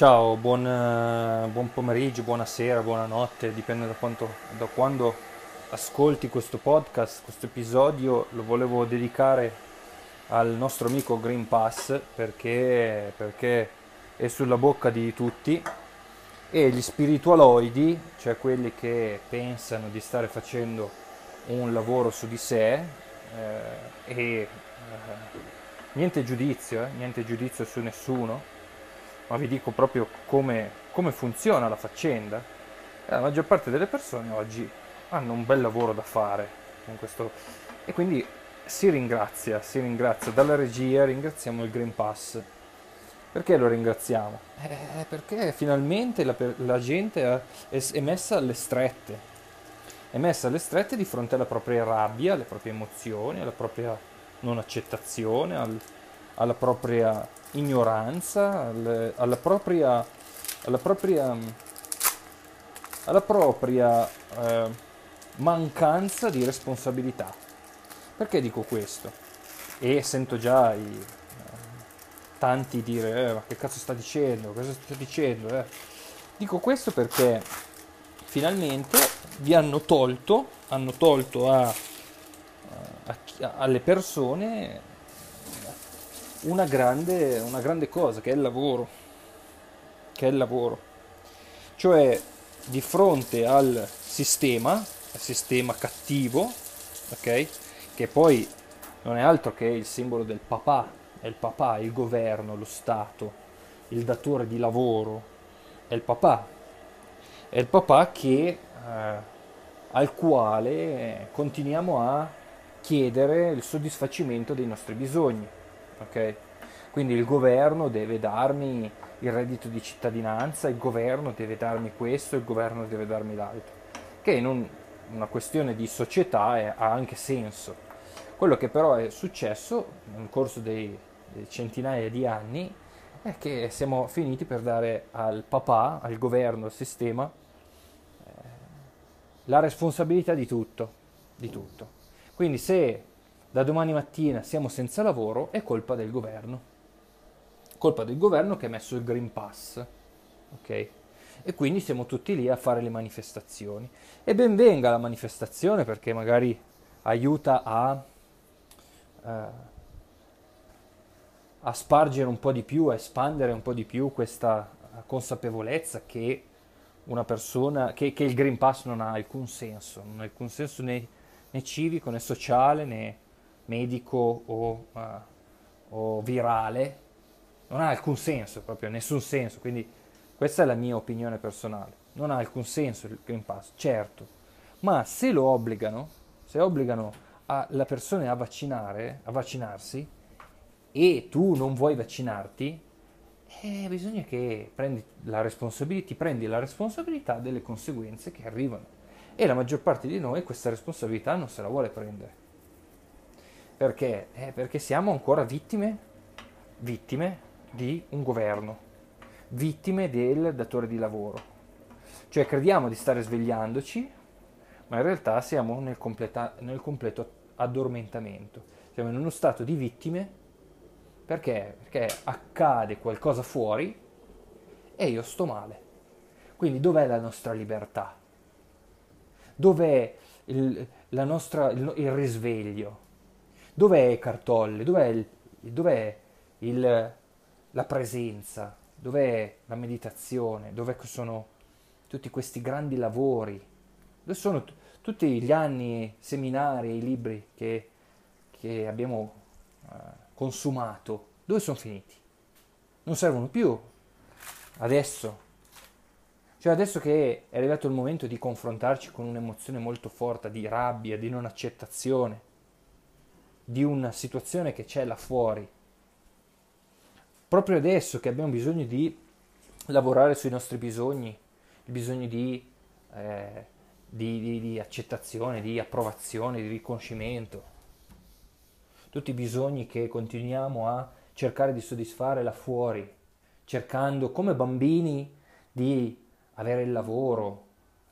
Ciao, buon, eh, buon pomeriggio, buonasera, buonanotte, dipende da, quanto, da quando ascolti questo podcast, questo episodio lo volevo dedicare al nostro amico Green Pass perché, perché è sulla bocca di tutti. E gli spiritualoidi, cioè quelli che pensano di stare facendo un lavoro su di sé eh, e eh, niente giudizio, eh, niente giudizio su nessuno, ma vi dico proprio come, come funziona la faccenda. E la maggior parte delle persone oggi hanno un bel lavoro da fare con questo e quindi si ringrazia, si ringrazia dalla regia, ringraziamo il Green Pass. Perché lo ringraziamo? Eh, perché finalmente la, la gente è, è messa alle strette, è messa alle strette di fronte alla propria rabbia, alle proprie emozioni, alla propria non accettazione, al, alla propria ignoranza, al, alla propria, alla propria, alla propria eh, mancanza di responsabilità. Perché dico questo? E sento già i, eh, tanti dire, eh, ma che cazzo sta dicendo? Cosa sta dicendo? Eh? Dico questo perché finalmente vi hanno tolto, hanno tolto a, a, a, alle persone una grande, una grande cosa che è il lavoro, che è il lavoro. Cioè di fronte al sistema, al sistema cattivo, ok? Che poi non è altro che il simbolo del papà, è il papà, il governo, lo Stato, il datore di lavoro, è il papà. È il papà che, eh, al quale continuiamo a chiedere il soddisfacimento dei nostri bisogni ok? Quindi il governo deve darmi il reddito di cittadinanza, il governo deve darmi questo, il governo deve darmi l'altro, che in un, una questione di società è, ha anche senso. Quello che però è successo nel corso dei, dei centinaia di anni è che siamo finiti per dare al papà, al governo, al sistema, eh, la responsabilità di tutto, di tutto. Quindi se da domani mattina siamo senza lavoro, è colpa del governo. Colpa del governo che ha messo il Green Pass. Ok? E quindi siamo tutti lì a fare le manifestazioni. E ben venga la manifestazione perché magari aiuta a, uh, a spargere un po' di più, a espandere un po' di più questa consapevolezza che una persona, che, che il Green Pass non ha alcun senso, non ha alcun senso né, né civico né sociale né, medico o, uh, o virale, non ha alcun senso, proprio nessun senso, quindi questa è la mia opinione personale, non ha alcun senso il Green Pass, certo, ma se lo obbligano, se obbligano a, le persone a vaccinare, a vaccinarsi, e tu non vuoi vaccinarti, eh, bisogna che prendi la responsabilità, prendi la responsabilità delle conseguenze che arrivano. E la maggior parte di noi questa responsabilità non se la vuole prendere. Perché? Eh, perché siamo ancora vittime, vittime di un governo, vittime del datore di lavoro. Cioè crediamo di stare svegliandoci, ma in realtà siamo nel, completa, nel completo addormentamento. Siamo in uno stato di vittime perché? Perché accade qualcosa fuori e io sto male. Quindi dov'è la nostra libertà? Dov'è il, nostra, il, il risveglio? Dov'è Cartolle? Dov'è, il, dov'è il, la presenza? Dov'è la meditazione? Dov'è che sono tutti questi grandi lavori? Dove sono t- tutti gli anni, seminari, i libri che, che abbiamo uh, consumato? Dove sono finiti? Non servono più. Adesso. Cioè adesso che è arrivato il momento di confrontarci con un'emozione molto forte di rabbia, di non accettazione, di una situazione che c'è là fuori. Proprio adesso che abbiamo bisogno di lavorare sui nostri bisogni, il bisogno di, eh, di, di, di accettazione, di approvazione, di riconoscimento. Tutti i bisogni che continuiamo a cercare di soddisfare là fuori, cercando come bambini di avere il lavoro,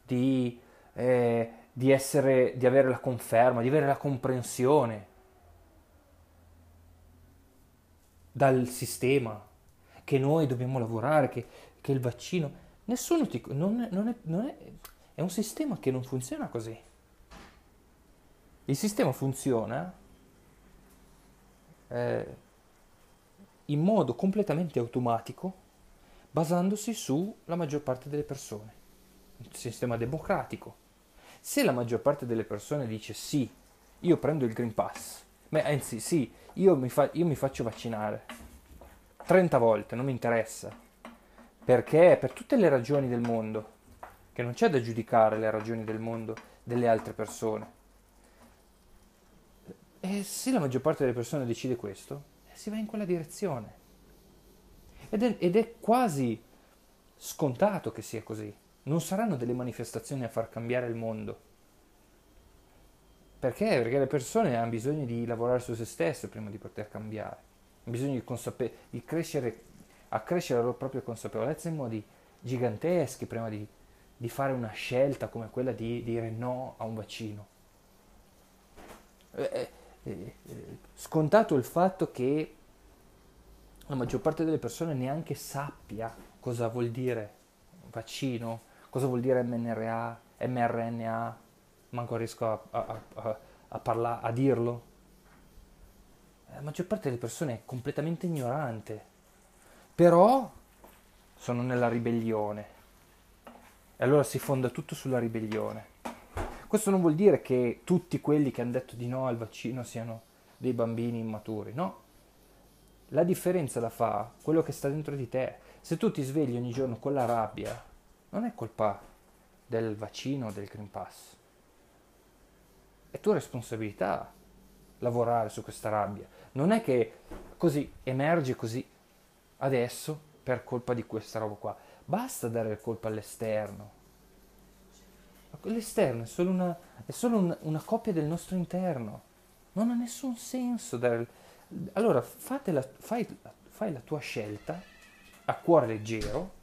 di, eh, di, essere, di avere la conferma, di avere la comprensione, dal sistema, che noi dobbiamo lavorare, che, che il vaccino... Nessuno ti... Non è, non, è, non è, è un sistema che non funziona così. Il sistema funziona eh, in modo completamente automatico, basandosi sulla maggior parte delle persone. Un sistema democratico. Se la maggior parte delle persone dice sì, io prendo il Green Pass, beh, anzi sì, io mi, fa, io mi faccio vaccinare 30 volte, non mi interessa, perché per tutte le ragioni del mondo, che non c'è da giudicare le ragioni del mondo delle altre persone, e se la maggior parte delle persone decide questo, si va in quella direzione. Ed è, ed è quasi scontato che sia così. Non saranno delle manifestazioni a far cambiare il mondo. Perché? Perché le persone hanno bisogno di lavorare su se stesse prima di poter cambiare. Hanno bisogno di, consape- di crescere, accrescere la loro propria consapevolezza in modi giganteschi prima di, di fare una scelta come quella di dire no a un vaccino. Eh, eh eh, scontato il fatto che la maggior parte delle persone neanche sappia cosa vuol dire vaccino, cosa vuol dire MNRA, mRNA, manco riesco a, a, a, a, parla, a dirlo. La maggior parte delle persone è completamente ignorante, però sono nella ribellione. E allora si fonda tutto sulla ribellione. Questo non vuol dire che tutti quelli che hanno detto di no al vaccino siano dei bambini immaturi, no. La differenza la fa quello che sta dentro di te. Se tu ti svegli ogni giorno con la rabbia, non è colpa del vaccino o del Green Pass. È tua responsabilità lavorare su questa rabbia. Non è che così emerge così adesso per colpa di questa roba qua. Basta dare colpa all'esterno. L'esterno è solo una, è solo una, una copia del nostro interno. Non ha nessun senso. Dare... Allora la, fai, fai la tua scelta a cuore leggero,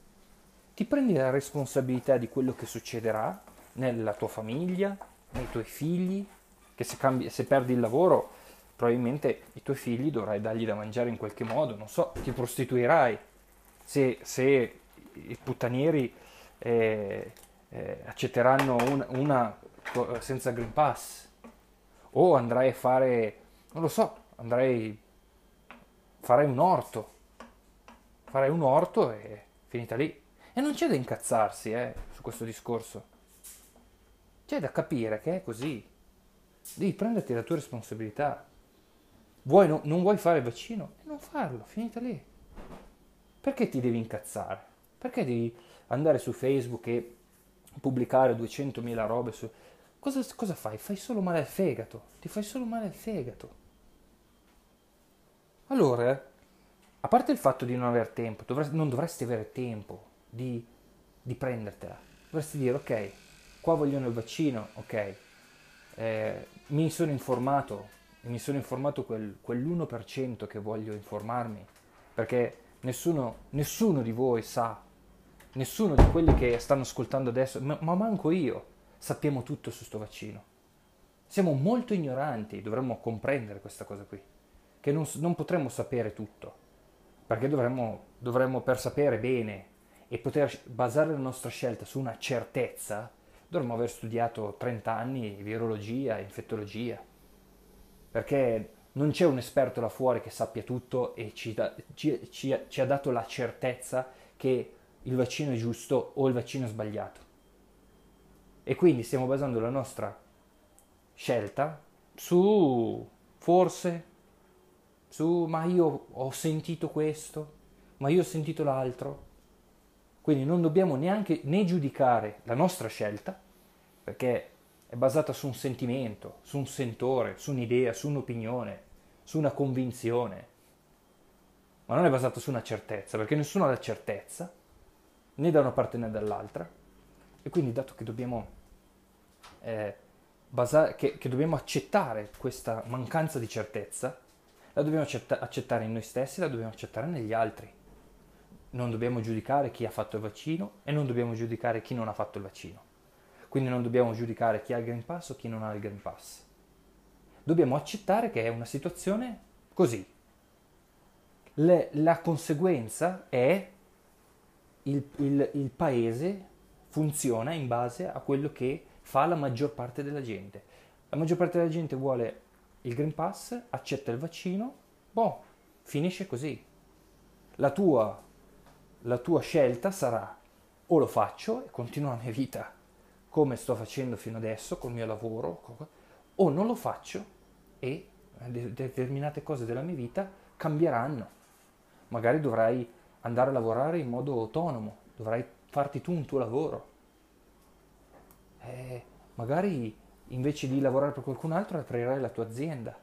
ti prendi la responsabilità di quello che succederà nella tua famiglia, nei tuoi figli, che se, cambi, se perdi il lavoro probabilmente i tuoi figli dovrai dargli da mangiare in qualche modo, non so, ti prostituirai. Se, se i puttanieri eh, eh, accetteranno un, una senza Green Pass o andrai a fare, non lo so, andrai, farai un orto, farai un orto e finita lì. E non c'è da incazzarsi eh, su questo discorso. C'è da capire che è così. Devi prenderti la tua responsabilità. Vuoi, no, non vuoi fare il vaccino? Non farlo, finita lì. Perché ti devi incazzare? Perché devi andare su Facebook e pubblicare 200.000 robe su... Cosa, cosa fai? Fai solo male al fegato, ti fai solo male al fegato. Allora, a parte il fatto di non aver tempo, dovresti, non dovresti avere tempo di, di, prendertela. Dovresti dire, ok, qua vogliono il vaccino, ok, eh, mi sono informato, mi sono informato quel, quell'1% che voglio informarmi, perché nessuno, nessuno di voi sa nessuno di quelli che stanno ascoltando adesso, ma, ma manco io, sappiamo tutto su sto vaccino. Siamo molto ignoranti, dovremmo comprendere questa cosa qui, che non, non potremmo sapere tutto, perché dovremmo, dovremmo, per sapere bene e poter basare la nostra scelta su una certezza, dovremmo aver studiato 30 anni virologia, infettologia, perché non c'è un esperto là fuori che sappia tutto e ci, da, ci, ci, ci ha dato la certezza che il vaccino è giusto o il vaccino è sbagliato. E quindi stiamo basando la nostra scelta su forse, su ma io ho sentito questo, ma io ho sentito l'altro. Quindi non dobbiamo neanche né giudicare la nostra scelta, perché è basata su un sentimento, su un sentore, su un'idea, su un'opinione, su una convinzione, ma non è basata su una certezza, perché nessuno ha la certezza né da una parte né dall'altra e quindi dato che dobbiamo, eh, basare, che, che dobbiamo accettare questa mancanza di certezza, la dobbiamo accetta- accettare in noi stessi, la dobbiamo accettare negli altri. Non dobbiamo giudicare chi ha fatto il vaccino e non dobbiamo giudicare chi non ha fatto il vaccino. Quindi non dobbiamo giudicare chi ha il Green Pass o chi non ha il Green Pass. Dobbiamo accettare che è una situazione così. le, la conseguenza è il, il, il paese funziona in base a quello che fa la maggior parte della gente. La maggior parte della gente vuole il Green Pass, accetta il vaccino, boh, finisce così. La tua, la tua scelta sarà o lo faccio e continuo la mia vita come sto facendo fino adesso col mio lavoro, o non lo faccio e determinate cose della mia vita cambieranno. Magari dovrai andare a lavorare in modo autonomo, dovrai farti tu un tuo lavoro. Eh, magari invece di lavorare per qualcun altro aprirai la tua azienda,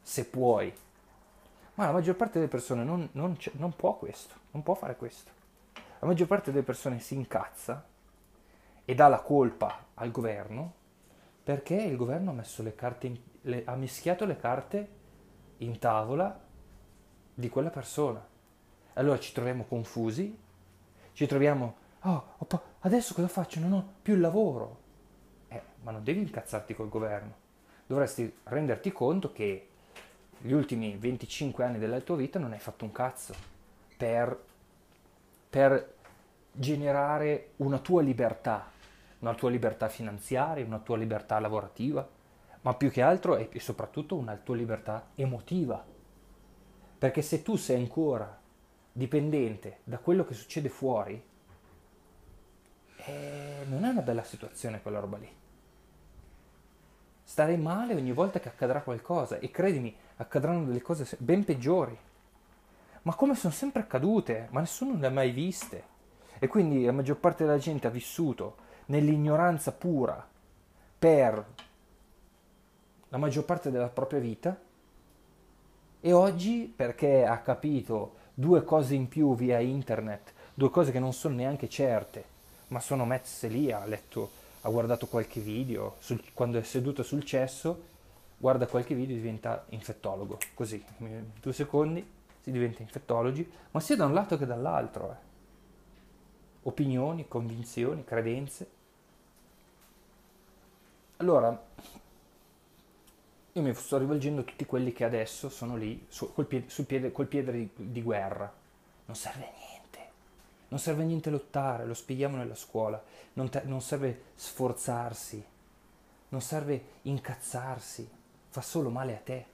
se puoi. Ma la maggior parte delle persone non, non, non può questo, non può fare questo. La maggior parte delle persone si incazza e dà la colpa al governo perché il governo ha, messo le carte in, le, ha mischiato le carte in tavola di quella persona. Allora ci troviamo confusi, ci troviamo, oh, adesso cosa faccio? Non ho più il lavoro. Eh, ma non devi incazzarti col governo. Dovresti renderti conto che gli ultimi 25 anni della tua vita non hai fatto un cazzo per, per generare una tua libertà, una tua libertà finanziaria, una tua libertà lavorativa, ma più che altro e soprattutto una tua libertà emotiva. Perché se tu sei ancora dipendente da quello che succede fuori, eh, non è una bella situazione quella roba lì. Starei male ogni volta che accadrà qualcosa e credimi, accadranno delle cose ben peggiori. Ma come sono sempre accadute, ma nessuno le ha mai viste. E quindi la maggior parte della gente ha vissuto nell'ignoranza pura per la maggior parte della propria vita e oggi perché ha capito due cose in più via internet, due cose che non sono neanche certe, ma sono messe lì, ha letto, ha guardato qualche video, sul, quando è seduto sul cesso, guarda qualche video e diventa infettologo, così, in due secondi si diventa infettologi, ma sia da un lato che dall'altro. Eh opinioni, convinzioni, credenze. Allora, io mi sto rivolgendo a tutti quelli che adesso sono lì su, col, piede, piede, col piede di, di, guerra. Non serve niente, non serve niente lottare, lo spieghiamo nella scuola, non, te, non serve sforzarsi, non serve incazzarsi, fa solo male a te.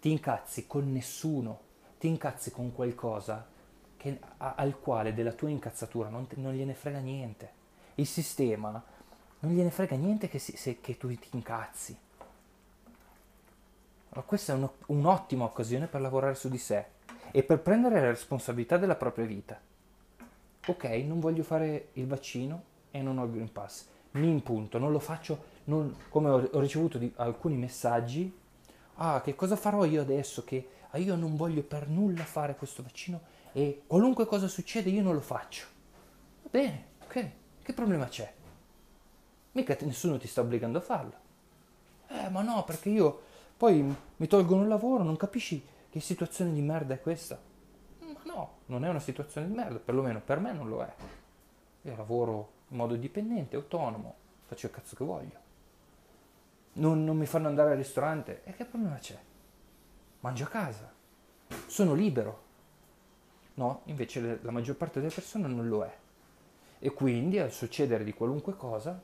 Ti incazzi con nessuno, ti incazzi con qualcosa che, a, al quale della tua incazzatura non, non, gliene frega niente. Il sistema non gliene frega niente che, si, se, che tu ti incazzi. Allora, questa è un, un'ottima occasione per lavorare su di sé e per prendere la responsabilità della propria vita. Ok, non voglio fare il vaccino e non ho il Green Pass. Mi impunto, non lo faccio, non, come ho, ho ricevuto di, alcuni messaggi. Ah, che cosa farò io adesso che ah, io non voglio per nulla fare questo vaccino e qualunque cosa succede io non lo faccio. Va bene, ok, che problema c'è? Mica nessuno ti sta obbligando a farlo. Eh, ma no, perché io poi mi tolgono il lavoro, non capisci che situazione di merda è questa? Ma no, non è una situazione di merda, perlomeno per me non lo è. Io lavoro in modo dipendente, autonomo, faccio il cazzo che voglio. Non, non mi fanno andare al ristorante, e che problema c'è? Mangio a casa, sono libero, No, invece la maggior parte delle persone non lo è. E quindi al succedere di qualunque cosa,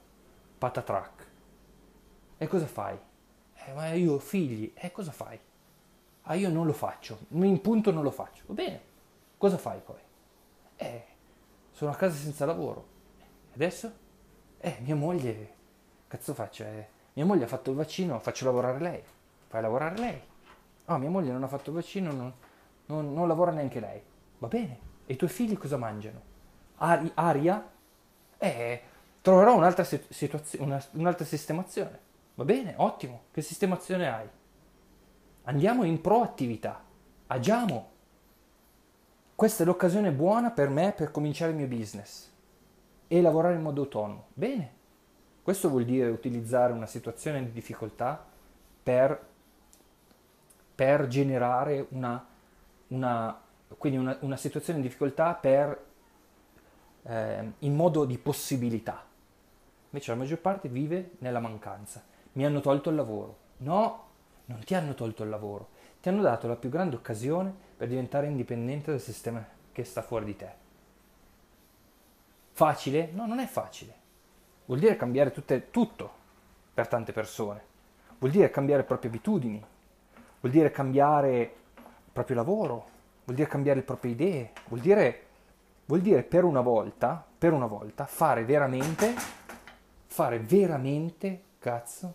patatrack. E cosa fai? Eh, ma io ho figli, e eh, cosa fai? Ah, io non lo faccio, in punto non lo faccio. Va bene, cosa fai poi? Eh, sono a casa senza lavoro. Adesso? Eh, mia moglie, cazzo faccio? Eh, mia moglie ha fatto il vaccino, faccio lavorare lei. Fai lavorare lei. Ah, mia moglie non ha fatto il vaccino, non, non, non lavora neanche lei. Va bene. E i tuoi figli cosa mangiano? Ari- aria? Eh, troverò un'altra, situazio- una, un'altra sistemazione. Va bene, ottimo. Che sistemazione hai? Andiamo in proattività. Agiamo. Questa è l'occasione buona per me per cominciare il mio business e lavorare in modo autonomo. Bene. Questo vuol dire utilizzare una situazione di difficoltà per, per generare una, una quindi una, una situazione di difficoltà per, eh, in modo di possibilità. Invece la maggior parte vive nella mancanza. Mi hanno tolto il lavoro. No, non ti hanno tolto il lavoro, ti hanno dato la più grande occasione per diventare indipendente dal sistema che sta fuori di te. Facile? No, non è facile. Vuol dire cambiare tutte, tutto per tante persone. Vuol dire cambiare le proprie abitudini. Vuol dire cambiare il proprio lavoro. Vuol dire cambiare le proprie idee. Vuol dire, vuol dire per una volta, per una volta, fare veramente, fare veramente, cazzo,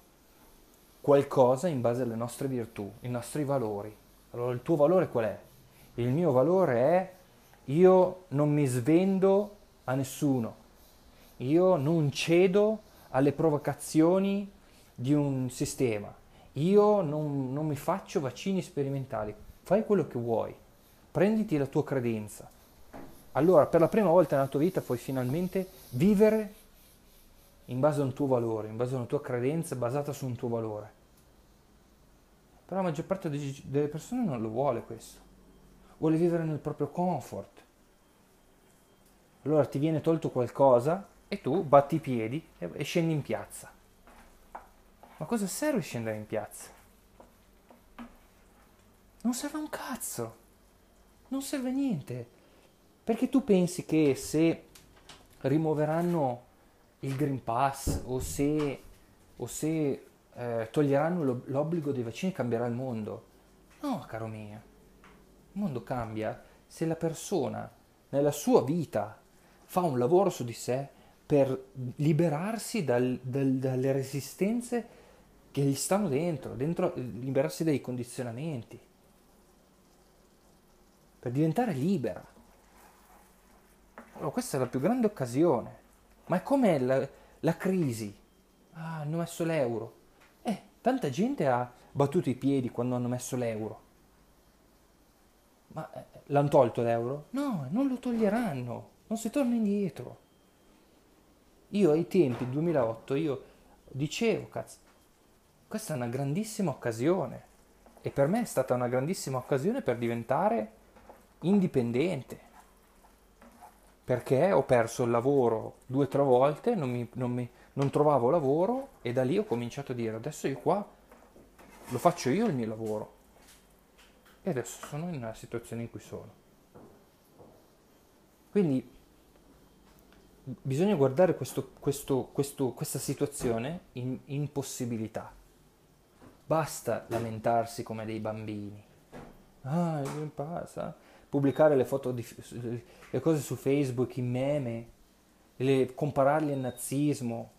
qualcosa in base alle nostre virtù, ai nostri valori. Allora il tuo valore qual è? Il mio valore è io non mi svendo a nessuno, io non cedo alle provocazioni di un sistema, io non, non mi faccio vaccini sperimentali, fai quello che vuoi, prenditi la tua credenza. Allora per la prima volta nella tua vita puoi finalmente vivere in base a un tuo valore, in base a una tua credenza basata su un tuo valore. Però la maggior parte delle persone non lo vuole questo. Vuole vivere nel proprio comfort. Allora ti viene tolto qualcosa e tu batti i piedi e scendi in piazza. Ma cosa serve scendere in piazza? Non serve un cazzo. Non serve niente. Perché tu pensi che se rimuoveranno il Green Pass o se, o se eh, toglieranno l'obbligo dei vaccini cambierà il mondo. No, caro mio, il mondo cambia se la persona nella sua vita fa un lavoro su di sé per liberarsi dal, dal, dalle resistenze che gli stanno dentro, dentro, liberarsi dai condizionamenti, per diventare libera. Allora, questa è la più grande occasione. Ma è come la, la crisi. Ah, hanno messo l'euro. Tanta gente ha battuto i piedi quando hanno messo l'euro. Ma eh, l'hanno tolto l'euro? No, non lo toglieranno, non si torna indietro. Io ai tempi, 2008, io dicevo, cazzo, questa è una grandissima occasione. E per me è stata una grandissima occasione per diventare indipendente. Perché ho perso il lavoro due o tre volte, non mi, non mi non trovavo lavoro e da lì ho cominciato a dire adesso io qua lo faccio io il mio lavoro e adesso sono una situazione in cui sono. Quindi bisogna guardare questo, questo, questo, questa situazione in, in possibilità. Basta lamentarsi come dei bambini. Ah, che passa? Pubblicare le foto di, le cose su Facebook, i meme, le, compararli al nazismo,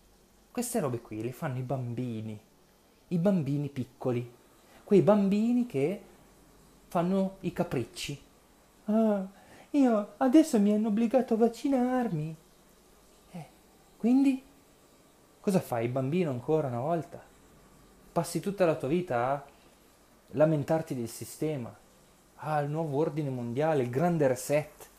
queste robe qui le fanno i bambini, i bambini piccoli, quei bambini che fanno i capricci. Ah, io adesso mi hanno obbligato a vaccinarmi. Eh, quindi cosa fai, bambino, ancora una volta? Passi tutta la tua vita a lamentarti del sistema, al nuovo ordine mondiale, il grande reset,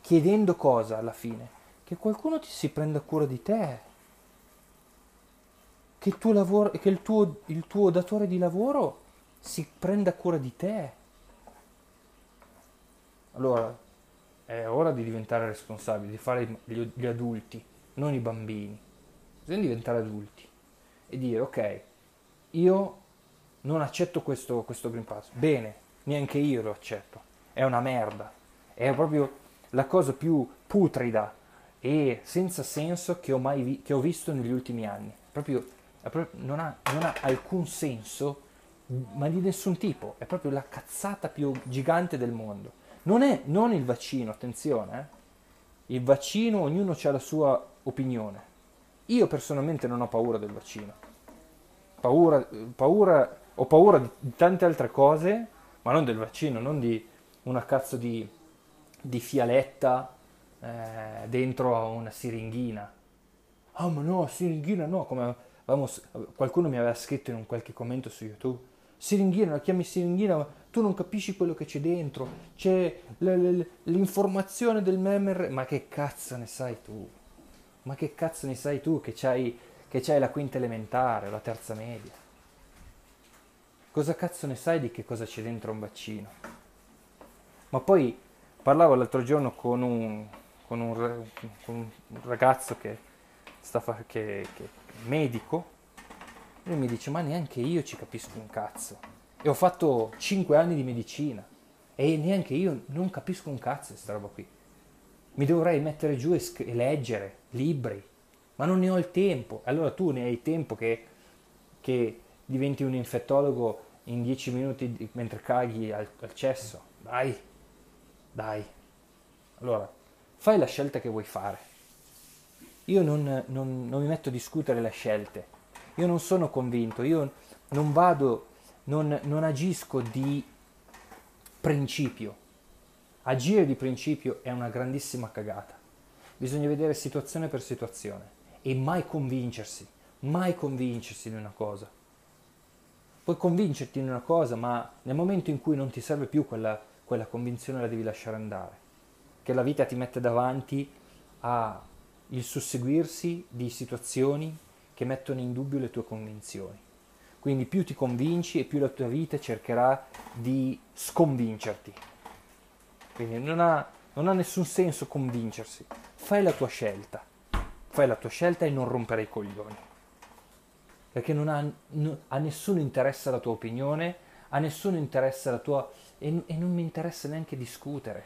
chiedendo cosa alla fine? che qualcuno ti si prenda cura di te, che il tuo, lavoro, che il tuo, il tuo datore di lavoro si prenda cura di te. Allora, è ora di diventare responsabili, di fare gli, adulti, non i bambini. Bisogna diventare adulti e dire, ok, io non accetto questo, questo Green Pass. Bene, neanche io lo accetto. È una merda. È proprio la cosa più putrida e senza senso che ho, mai vi- che ho visto negli ultimi anni. Proprio, proprio non, ha, non, ha, alcun senso, ma di nessun tipo. È proprio la cazzata più gigante del mondo. Non è non il vaccino, attenzione. Eh? Il vaccino, ognuno ha la sua opinione. Io personalmente non ho paura del vaccino. Paura, paura, ho paura di tante altre cose, ma non del vaccino, non di una cazzo di, di fialetta eh, dentro a una siringhina. Ah, oh, ma no, siringhina no, come vamos, qualcuno mi aveva scritto in un qualche commento su YouTube. Siringhina, la chiami siringhina, ma tu non capisci quello che c'è dentro. C'è l'informazione del meme. Ma che cazzo ne sai tu? Ma che cazzo ne sai tu che c'hai, che c'hai la quinta elementare, la terza media? Cosa cazzo ne sai di che cosa c'è dentro un vaccino? Ma poi parlavo l'altro giorno con un, con un, con un ragazzo che, sta fa, che, che medico, lui mi dice ma neanche io ci capisco un cazzo. e ho fatto 5 anni di medicina e neanche io non capisco un cazzo questa roba qui. Mi dovrei mettere giù e, sc- e, leggere libri, ma non ne ho il tempo. Allora tu ne hai tempo che, che diventi un infettologo in 10 minuti mentre caghi al, al cesso. Dai, dai. Allora, fai la scelta che vuoi fare. Io non, non, non mi metto a discutere le scelte. Io non sono convinto, io non vado, non, non agisco di principio. Agire di principio è una grandissima cagata. Bisogna vedere situazione per situazione e mai convincersi, mai convincersi di una cosa. Puoi convincerti in una cosa, ma nel momento in cui non ti serve più quella, quella convinzione la devi lasciare andare. Che la vita ti mette davanti al susseguirsi di situazioni che mettono in dubbio le tue convinzioni. Quindi più ti convinci e più la tua vita cercherà di sconvincerti. Quindi non ha, non ha nessun senso convincersi. Fai la tua scelta. Fai la tua scelta e non rompere i coglioni. Perché non ha, no, a nessuno interessa la tua opinione, a nessuno interessa la tua... E, e non mi interessa neanche discutere.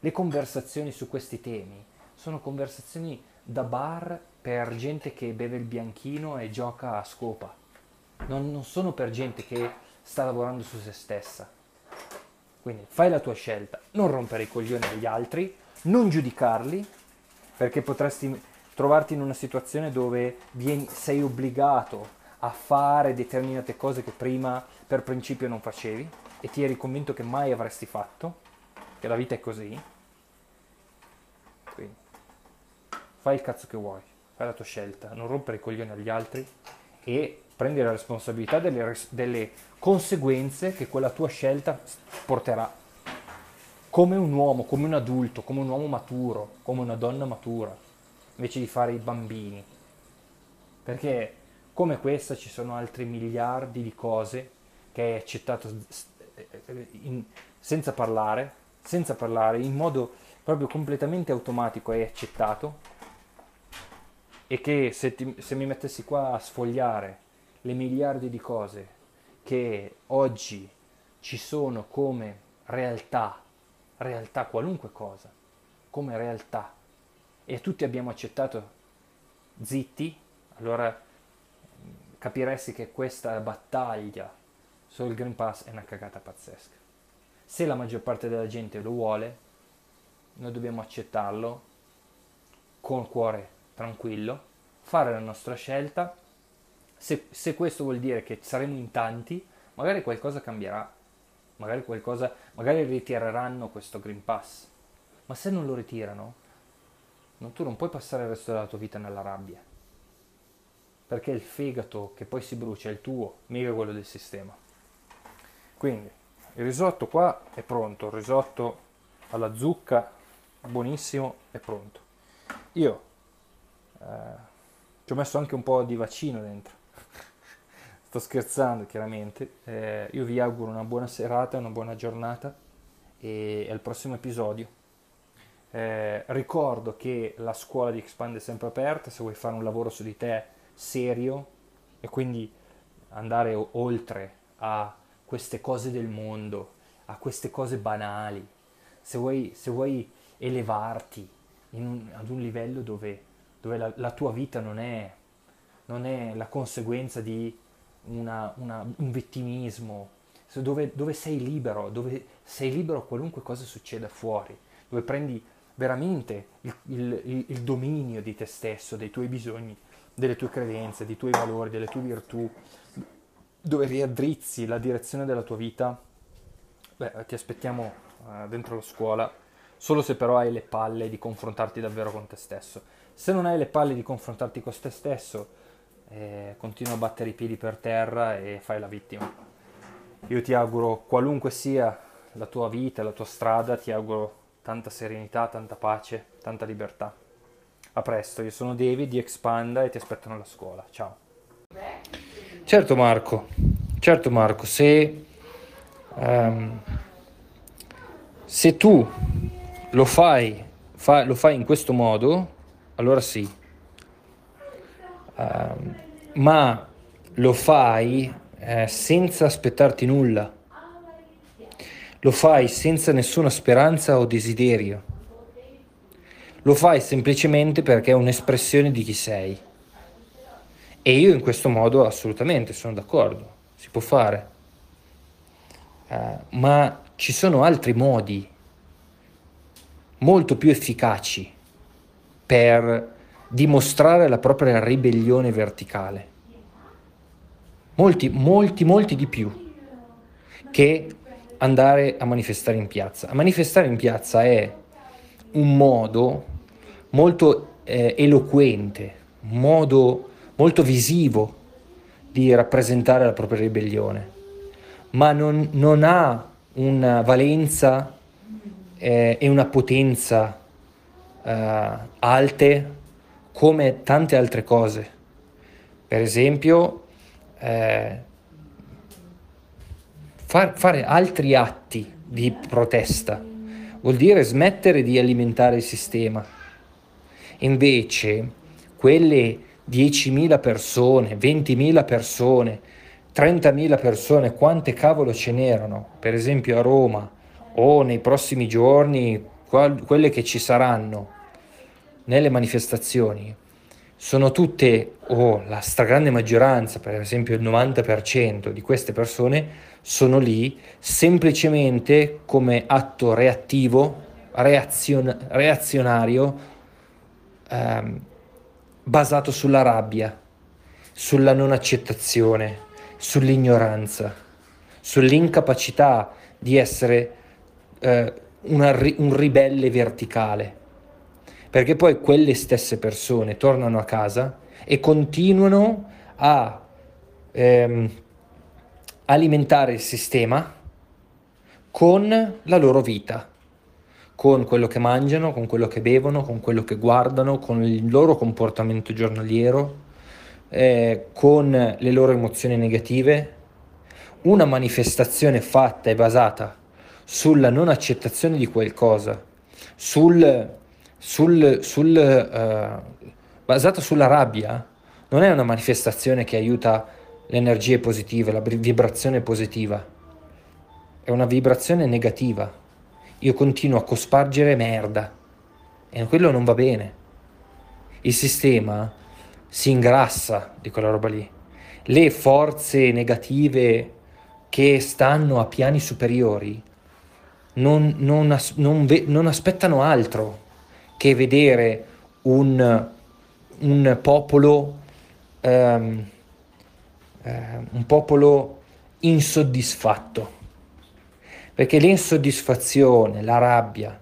Le conversazioni su questi temi sono conversazioni da bar per gente che beve il bianchino e gioca a scopa non, non sono per gente che sta lavorando su se stessa. Quindi fai la tua scelta, non rompere i coglioni agli altri, non giudicarli, perché potresti trovarti in una situazione dove vieni, sei obbligato a fare determinate cose che prima per principio non facevi e ti eri convinto che mai avresti fatto, che la vita è così. Quindi fai il cazzo che vuoi, fai la tua scelta, non rompere i coglioni agli altri e prendi la responsabilità delle, delle conseguenze che quella tua scelta porterà. Come un uomo, come un adulto, come un uomo maturo, come una donna matura, invece di fare i bambini. Perché come questa ci sono altri miliardi di cose che hai accettato in, senza parlare, senza parlare, in modo proprio completamente automatico hai accettato e che se, ti, se mi mettessi qua a sfogliare le miliardi di cose che oggi ci sono come realtà, realtà qualunque cosa, come realtà, e tutti abbiamo accettato zitti, allora capiresti che questa battaglia sul Green Pass è una cagata pazzesca. Se la maggior parte della gente lo vuole, noi dobbiamo accettarlo con cuore tranquillo, fare la nostra scelta. Se, se questo vuol dire che saremo in tanti, magari qualcosa cambierà, magari, qualcosa, magari ritireranno questo Green Pass, ma se non lo ritirano, non, tu non puoi passare il resto della tua vita nella rabbia, perché il fegato che poi si brucia è il tuo, mica quello del sistema. Quindi il risotto qua è pronto, il risotto alla zucca, buonissimo, è pronto. Io eh, ci ho messo anche un po' di vaccino dentro. Sto scherzando chiaramente, eh, io vi auguro una buona serata, una buona giornata e, al prossimo episodio. Eh, ricordo che la scuola di Expand è sempre aperta, se vuoi fare un lavoro su di te serio e quindi andare o- oltre a queste cose del mondo, a queste cose banali, se vuoi, se vuoi elevarti un, ad un livello dove, dove la, la, tua vita non è, non è la conseguenza di una, una, un vittimismo, dove, dove, sei libero, dove sei libero qualunque cosa succeda fuori, dove prendi veramente il, il, il dominio di te stesso, dei tuoi bisogni, delle tue credenze, dei tuoi valori, delle tue virtù, dove riaddrizzi la direzione della tua vita, beh, ti aspettiamo uh, dentro la scuola, solo se però hai le palle di confrontarti davvero con te stesso. Se non hai le palle di confrontarti con te stesso, eh, continua a battere i piedi per terra e fai la vittima. Io ti auguro, qualunque sia la tua vita, la tua strada, ti auguro tanta serenità, tanta pace, tanta libertà. A presto, io sono David di Expanda e ti aspetto nella scuola. Ciao. Certo Marco, certo Marco, se, um, se tu lo fai, fa, lo fai in questo modo, allora sì, uh, ma lo fai eh, senza aspettarti nulla. Lo fai senza nessuna speranza o desiderio. Lo fai semplicemente perché è un'espressione di chi sei. E io in questo modo assolutamente sono d'accordo, si può fare. Uh, ma ci sono altri modi molto più efficaci per dimostrare la propria ribellione verticale. Molti, molti, molti di più che andare a manifestare in piazza. A manifestare in piazza è un modo molto eh, eloquente, un modo molto visivo di rappresentare la propria ribellione, ma non, non ha una valenza eh, e una potenza eh, alte come tante altre cose. Per esempio, eh, far, fare altri atti di protesta vuol dire smettere di alimentare il sistema. Invece, quelle 10.000 persone, 20.000 persone, 30.000 persone, quante cavolo ce n'erano, per esempio a Roma o nei prossimi giorni, quelle che ci saranno nelle manifestazioni, sono tutte, o la stragrande maggioranza, per esempio il 90% di queste persone, sono lì semplicemente come atto reattivo, reazion- reazionario, ehm, basato sulla rabbia, sulla non accettazione, sull'ignoranza, sull'incapacità di essere eh, ri- un ribelle verticale. Perché poi quelle stesse persone tornano a casa e continuano a ehm, alimentare il sistema con la loro vita, con quello che mangiano, con quello che bevono, con quello che guardano, con il loro comportamento giornaliero, eh, con le loro emozioni negative. Una manifestazione fatta e basata sulla non accettazione di qualcosa, sul, sul, sul, uh, basata sulla rabbia, non è una manifestazione che aiuta le energie positive, la vibrazione positiva, è una vibrazione negativa io continuo a cospargere merda e quello non va bene. Il sistema si ingrassa di quella roba lì. Le forze negative che stanno a piani superiori non, non, as- non, ve- non aspettano altro che vedere un, un popolo um, uh, un popolo insoddisfatto perché l'insoddisfazione, la rabbia,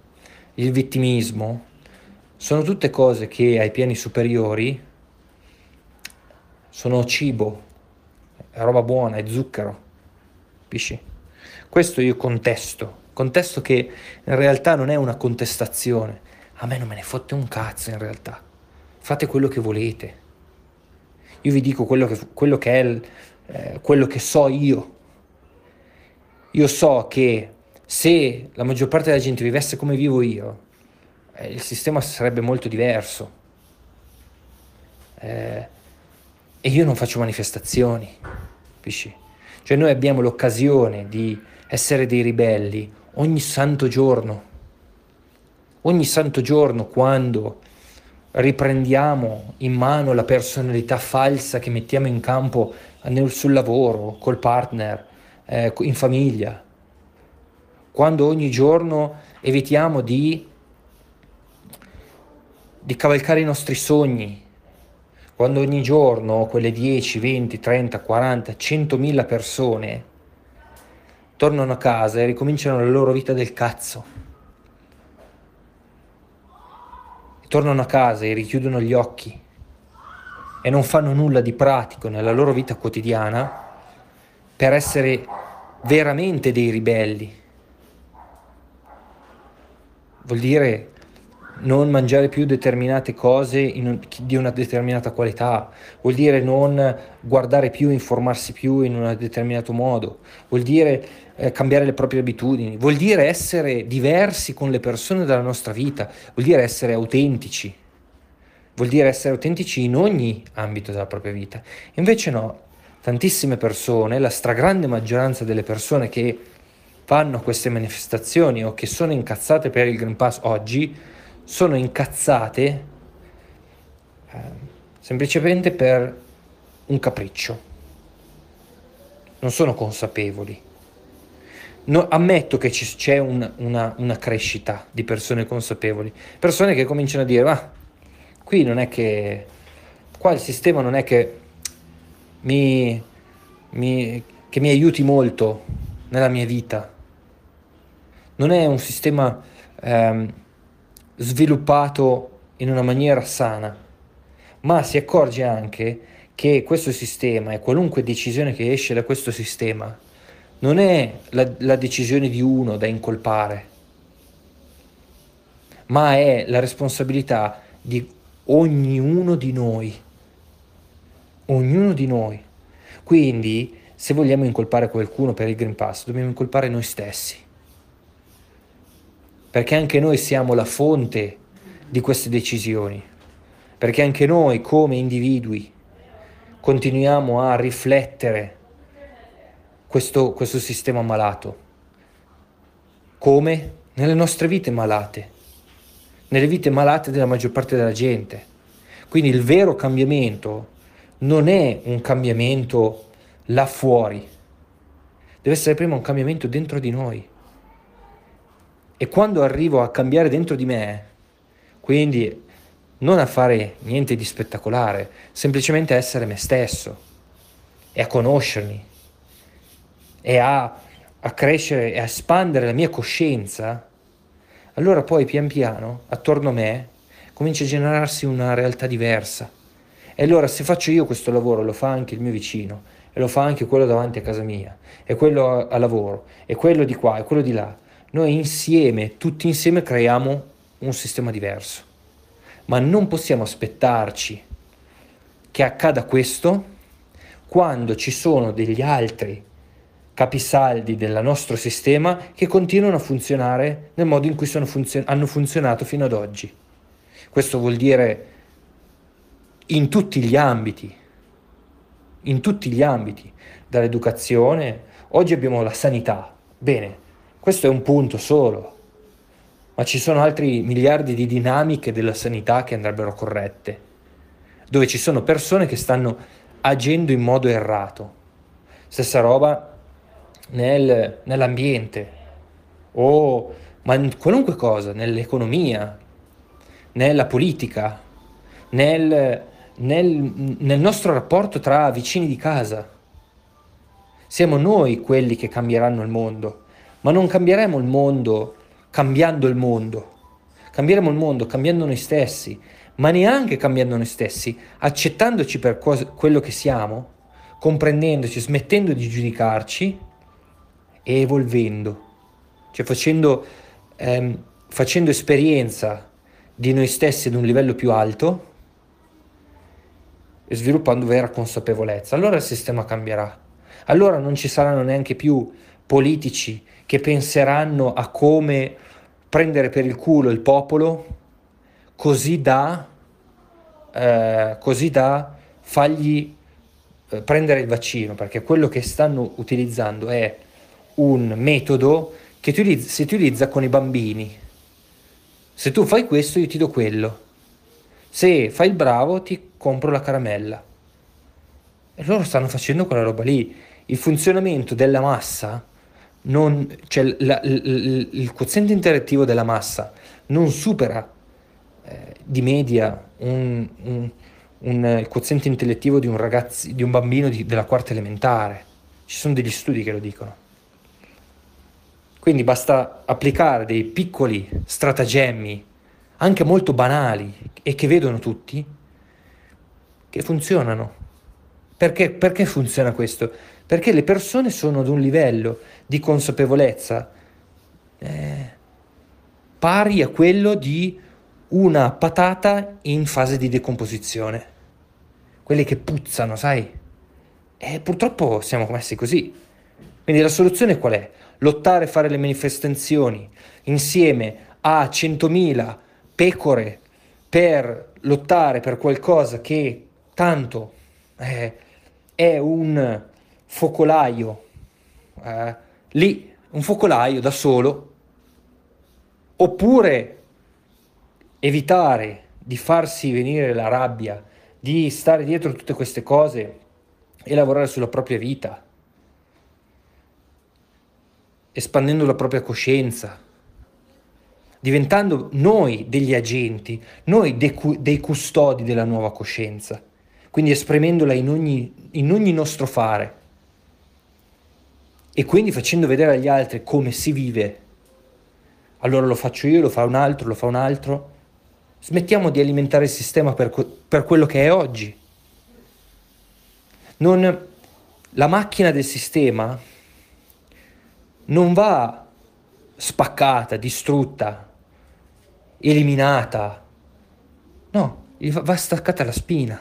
il vittimismo sono tutte cose che ai piani superiori sono cibo, roba buona, è zucchero, capisci? Questo io contesto, contesto che in realtà non è una contestazione, a me non me ne fotte un cazzo in realtà, fate quello che volete, io vi dico quello che, quello che è, eh, quello che so io, io so che se la maggior parte della gente vivesse come vivo io, eh, il sistema sarebbe molto diverso. Eh, e io non faccio manifestazioni, capisci? Cioè noi abbiamo l'occasione di essere dei ribelli ogni santo giorno. Ogni santo giorno quando riprendiamo in mano la personalità falsa che mettiamo in campo sul lavoro, col partner, eh, in famiglia, quando ogni giorno evitiamo di, di cavalcare i nostri sogni, quando ogni giorno quelle 10, 20, 30, 40, 100.000 persone tornano a casa e ricominciano la loro vita del cazzo. tornano a casa e richiudono gli occhi e non fanno nulla di pratico nella loro vita quotidiana per essere veramente dei ribelli. Vuol dire non mangiare più determinate cose un, di una determinata qualità, vuol dire non guardare più, informarsi più in un determinato modo, vuol dire eh, cambiare le proprie abitudini, vuol dire essere diversi con le persone della nostra vita, vuol dire essere autentici, vuol dire essere autentici in ogni ambito della propria vita. Invece no, tantissime persone, la stragrande maggioranza delle persone che fanno queste manifestazioni o che sono incazzate per il Green Pass oggi, sono incazzate eh, semplicemente per un capriccio. Non sono consapevoli. No, ammetto che ci, c'è un, una, una, crescita di persone consapevoli, persone che cominciano a dire, ma qui non è che, qua il sistema non è che mi, mi, che mi aiuti molto nella mia vita, non è un sistema ehm, sviluppato in una maniera sana, ma si accorge anche che questo sistema e qualunque decisione che esce da questo sistema non è la, la decisione di uno da incolpare, ma è la responsabilità di ognuno di noi. Ognuno di noi. Quindi, se vogliamo incolpare qualcuno per il Green Pass, dobbiamo incolpare noi stessi. Perché anche noi siamo la fonte di queste decisioni. Perché anche noi, come individui, continuiamo a riflettere questo, questo sistema malato. Come? Nelle nostre vite malate, nelle vite malate della maggior parte della gente. Quindi il vero cambiamento non è un cambiamento là fuori, deve essere prima un cambiamento dentro di noi. E quando arrivo a cambiare dentro di me, quindi non a fare niente di spettacolare, semplicemente a essere me stesso e a conoscermi, e a, a crescere e a espandere la mia coscienza, allora poi pian piano attorno a me comincia a generarsi una realtà diversa. E allora se faccio io questo lavoro, lo fa anche il mio vicino, e lo fa anche quello davanti a casa mia, e quello a, a lavoro, e quello di qua, e quello di là. Noi insieme, tutti insieme, creiamo un sistema diverso. Ma non possiamo aspettarci che accada questo quando ci sono degli altri capisaldi del nostro sistema che continuano a funzionare nel modo in cui funzion- hanno funzionato fino ad oggi. Questo vuol dire in tutti gli ambiti, in tutti gli ambiti, dall'educazione, oggi abbiamo la sanità, bene, questo è un punto solo, ma ci sono altri miliardi di dinamiche della sanità che andrebbero corrette, dove ci sono persone che stanno agendo in modo errato. Stessa roba nel, nell'ambiente o ma in qualunque cosa, nell'economia, nella politica, nel, nel, nel nostro rapporto tra vicini di casa. Siamo noi quelli che cambieranno il mondo, ma non cambieremo il mondo cambiando il mondo. Cambieremo il mondo cambiando noi stessi, ma neanche cambiando noi stessi, accettandoci per quello che siamo, comprendendoci, smettendo di giudicarci e evolvendo, cioè facendo, ehm, facendo esperienza di noi stessi ad un livello più alto e sviluppando vera consapevolezza. Allora il sistema cambierà. Allora non ci saranno neanche più politici che penseranno a come prendere per il culo il popolo così da, eh, così da fargli eh, prendere il vaccino, perché quello che stanno utilizzando è un metodo che utilizza, si utilizza con i bambini. Se tu fai questo io ti do quello. Se fai il bravo ti compro la caramella. E loro stanno facendo quella roba lì. Il funzionamento della massa, non, cioè la, il, il, quoziente interattivo della massa non supera eh, di media un, un, un, il quoziente intellettivo di un, ragazzi, di un bambino di, della quarta elementare. Ci sono degli studi che lo dicono. Quindi basta applicare dei piccoli stratagemmi, anche molto banali e che vedono tutti, che funzionano. Perché, perché funziona questo? Perché le persone sono ad un livello di consapevolezza eh, pari a quello di una patata in fase di decomposizione. Quelle che puzzano, sai? E purtroppo siamo messi così. Quindi la soluzione qual è? Lottare e fare le manifestazioni insieme a 100.000 pecore per lottare per qualcosa che tanto è, è un focolaio, eh, lì, un focolaio da solo, oppure evitare di farsi venire la rabbia, di stare dietro tutte queste cose e lavorare sulla propria vita, espandendo la propria coscienza, diventando noi degli agenti, noi dei, dei custodi della nuova coscienza, quindi esprimendola in ogni, in ogni nostro fare e quindi facendo vedere agli altri come si vive. Allora lo faccio io, lo fa un altro, lo fa un altro. Smettiamo di alimentare il sistema per, per quello che è oggi. Non, la macchina del sistema non va spaccata, distrutta, eliminata. No, va staccata la spina.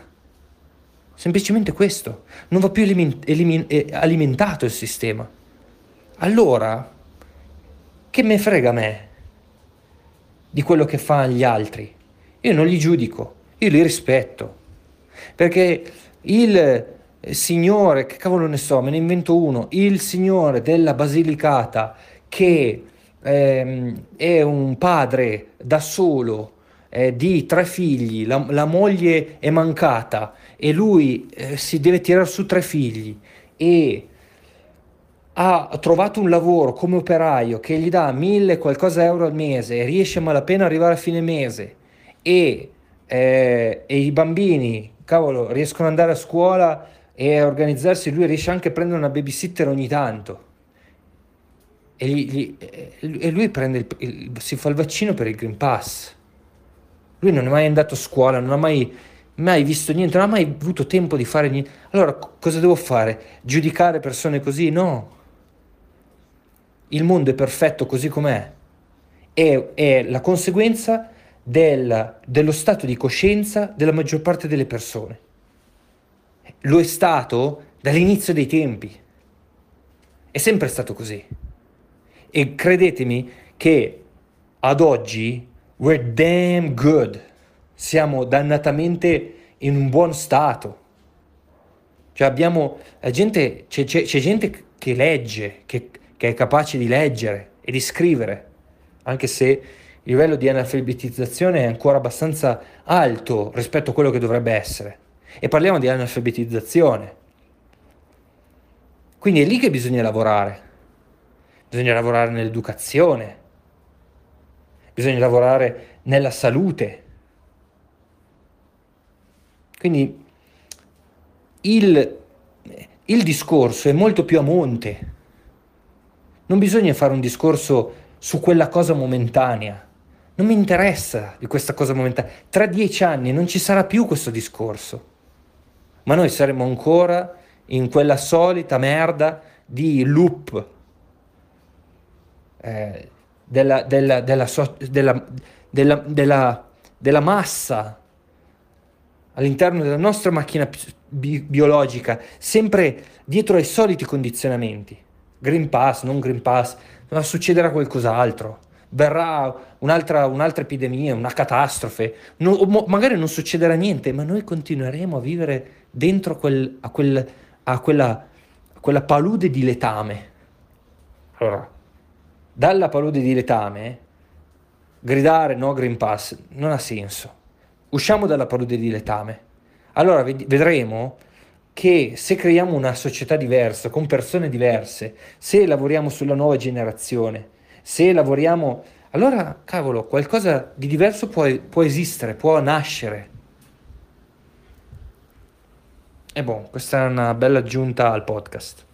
Semplicemente questo. Non va più elimin- elimin- eh, alimentato il sistema. Allora, che me frega a me di quello che fanno gli altri? Io non li giudico, io li rispetto. Perché il signore, che cavolo ne so, me ne invento uno, il signore della Basilicata che ehm, è un padre da solo eh, di tre figli, la, la, moglie è mancata e lui eh, si deve tirare su tre figli e ha trovato un lavoro come operaio che gli dà mille qualcosa euro al mese e riesce a malapena arrivare a fine mese e, eh, e i bambini, cavolo, riescono ad andare a scuola e a organizzarsi, lui riesce anche a prendere una babysitter ogni tanto e, gli, gli, e lui prende il, il, si fa il vaccino per il Green Pass. Lui non è mai andato a scuola, non ha mai, mai visto niente, non ha mai avuto tempo di fare niente. Allora cosa devo fare? Giudicare persone così? No. Il mondo è perfetto così com'è. È, è la conseguenza del, dello stato di coscienza della maggior parte delle persone. Lo è stato dall'inizio dei tempi. È sempre stato così. E credetemi che ad oggi we're damn good. Siamo dannatamente in un buon stato. Cioè abbiamo gente, c'è, c'è, c'è gente che legge, che, che è capace di leggere e di scrivere, anche se il livello di analfabetizzazione è ancora abbastanza alto rispetto a quello che dovrebbe essere. E parliamo di analfabetizzazione. Quindi è lì che bisogna lavorare bisogna lavorare nell'educazione, bisogna lavorare nella salute. Quindi il, il discorso è molto più a monte. Non bisogna fare un discorso su quella cosa momentanea. Non mi interessa di questa cosa momentanea. Tra dieci anni non ci sarà più questo discorso. Ma noi saremo ancora in quella solita merda di loop eh, della, della, della, so, della, massa all'interno della nostra macchina bi- biologica, sempre dietro ai soliti condizionamenti. Green Pass, non Green Pass, ma succederà qualcos'altro. Verrà un'altra, un'altra epidemia, una catastrofe, no, magari non succederà niente, ma noi continueremo a vivere dentro quel, a, quel, a, quella, a quella palude di letame. Allora, dalla palude di letame, gridare no Green Pass non ha senso. Usciamo dalla palude di letame. Allora vedremo che se creiamo una società diversa, con persone diverse, se lavoriamo sulla nuova generazione, se lavoriamo... Allora, cavolo, qualcosa di diverso può, può esistere, può nascere. E boh, questa è una bella aggiunta al podcast.